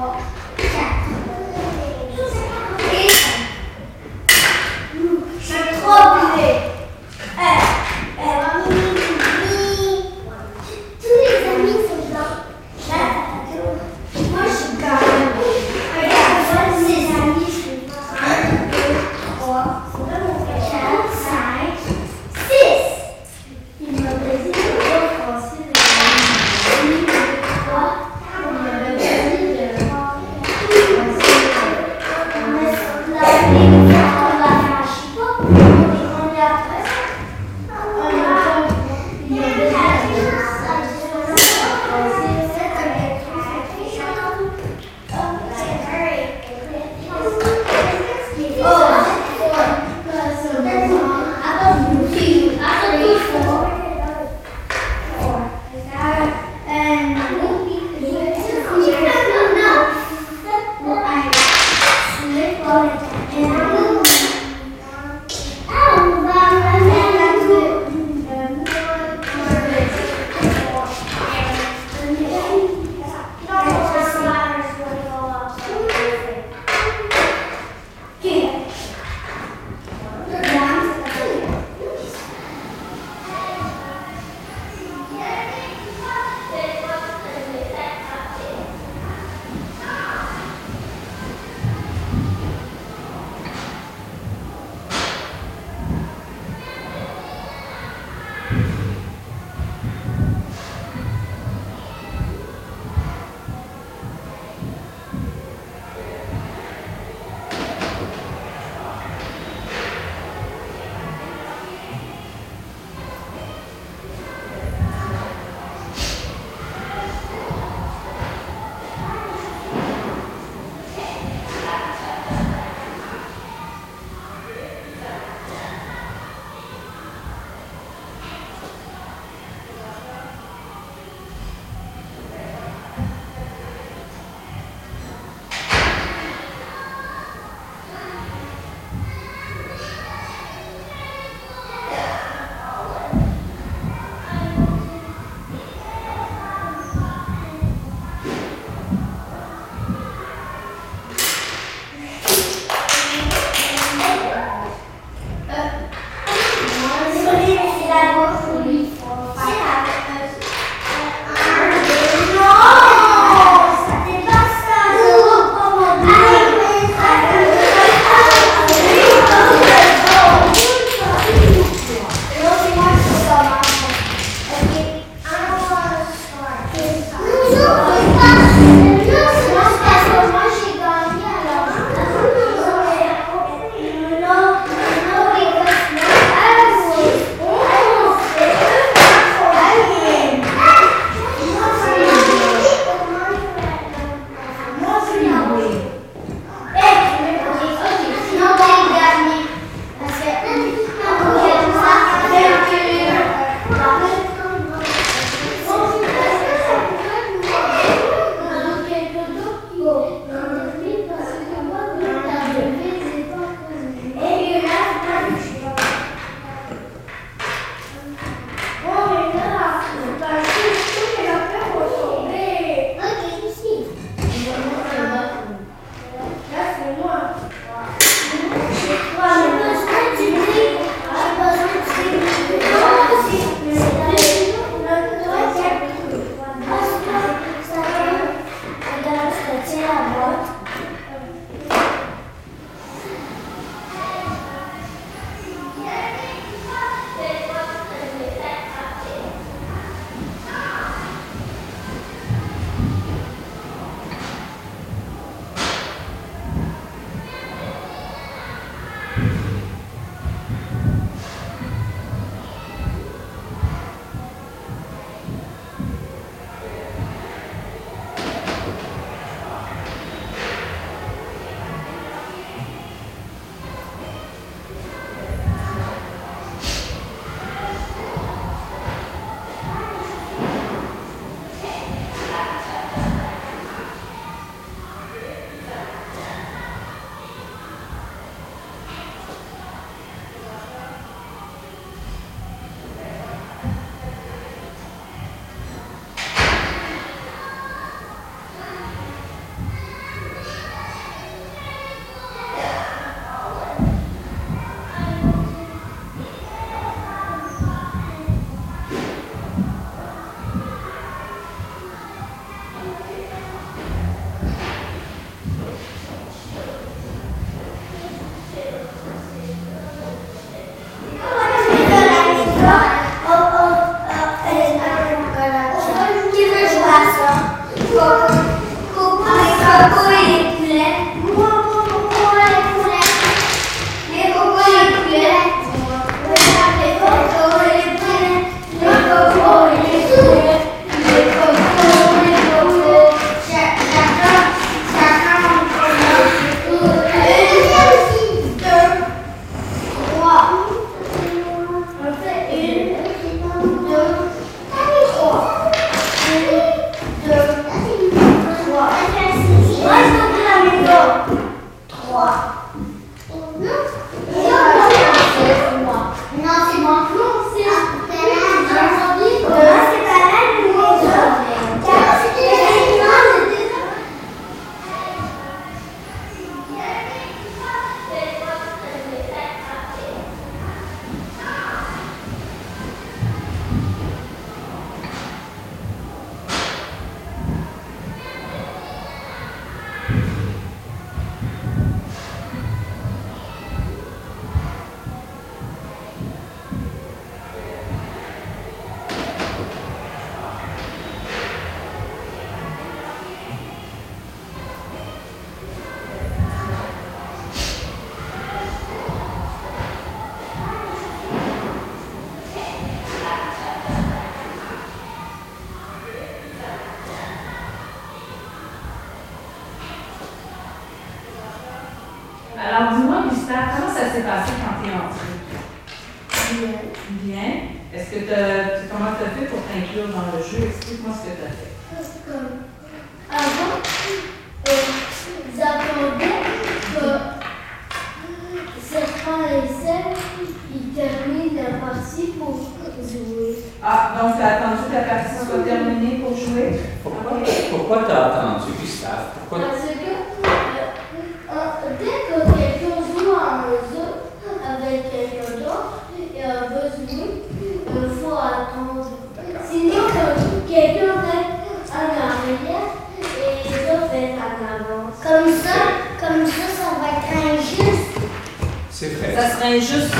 Nossa. Kupuj, kupuj, kupuj. Comment ça s'est passé quand t'es entré? Bien. Bien. Est-ce que tu- comment t'as fait pour t'inclure dans le jeu? Explique-moi ce que t'as fait. Comme avant, euh, j'attendais que certains essais, ils terminent la partie pour jouer. Ah, donc t'as attendu que la partie soit terminée pour jouer? Pourquoi, pourquoi t'as attendu, Gustave? Pourquoi Parce que euh, euh, dès que quelqu'un joue à un jeu avec quelqu'un d'autre et on veut jouer, il faut attendre. Sinon, que quelqu'un reste en arrière et les autres restent en avant. Comme ça, comme ça, ça va être injuste. c'est vrai? Ça serait injuste.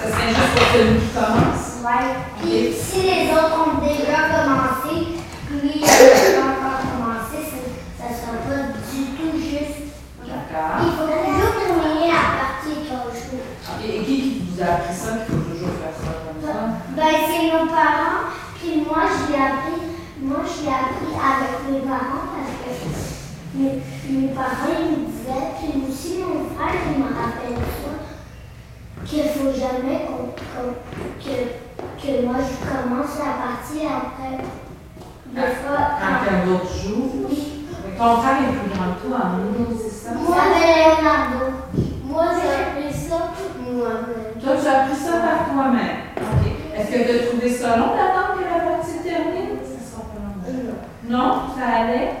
Ça serait injuste pour celui qui commence. Ouais. Puis si les autres ont déjà commencé, lui, il n'a pas encore commencé, ça- ne sera pas du tout juste. D'accord. Il faut toujours terminer la partie qu'on joue. Et, et qui qui vous a appris ça qu'il faut toujours faire ça comme ça? Ben, c'est nos parents, puis moi, je l'ai appris, moi, je l'ai appris avec mes parents parce que mes, mes parents, ils me disaient, puis aussi mon frère, il me rappelle qu'il faut jamais qu'on, qu'on- que, que moi, je commence la partie après. Des fois, Quand quelqu'un d'autre joue. oui. Ton frère est plus grand que toi, hein, c'est ça? Moi, c'est Leonardo. Moi, j'ai appris ça moi-même. Toi, tu as appris ça par toi-même. OK. Est-ce que tu as trouvé ça long d'attendre que la partie termine? Ça sera pas long. Non. Non, ça allait?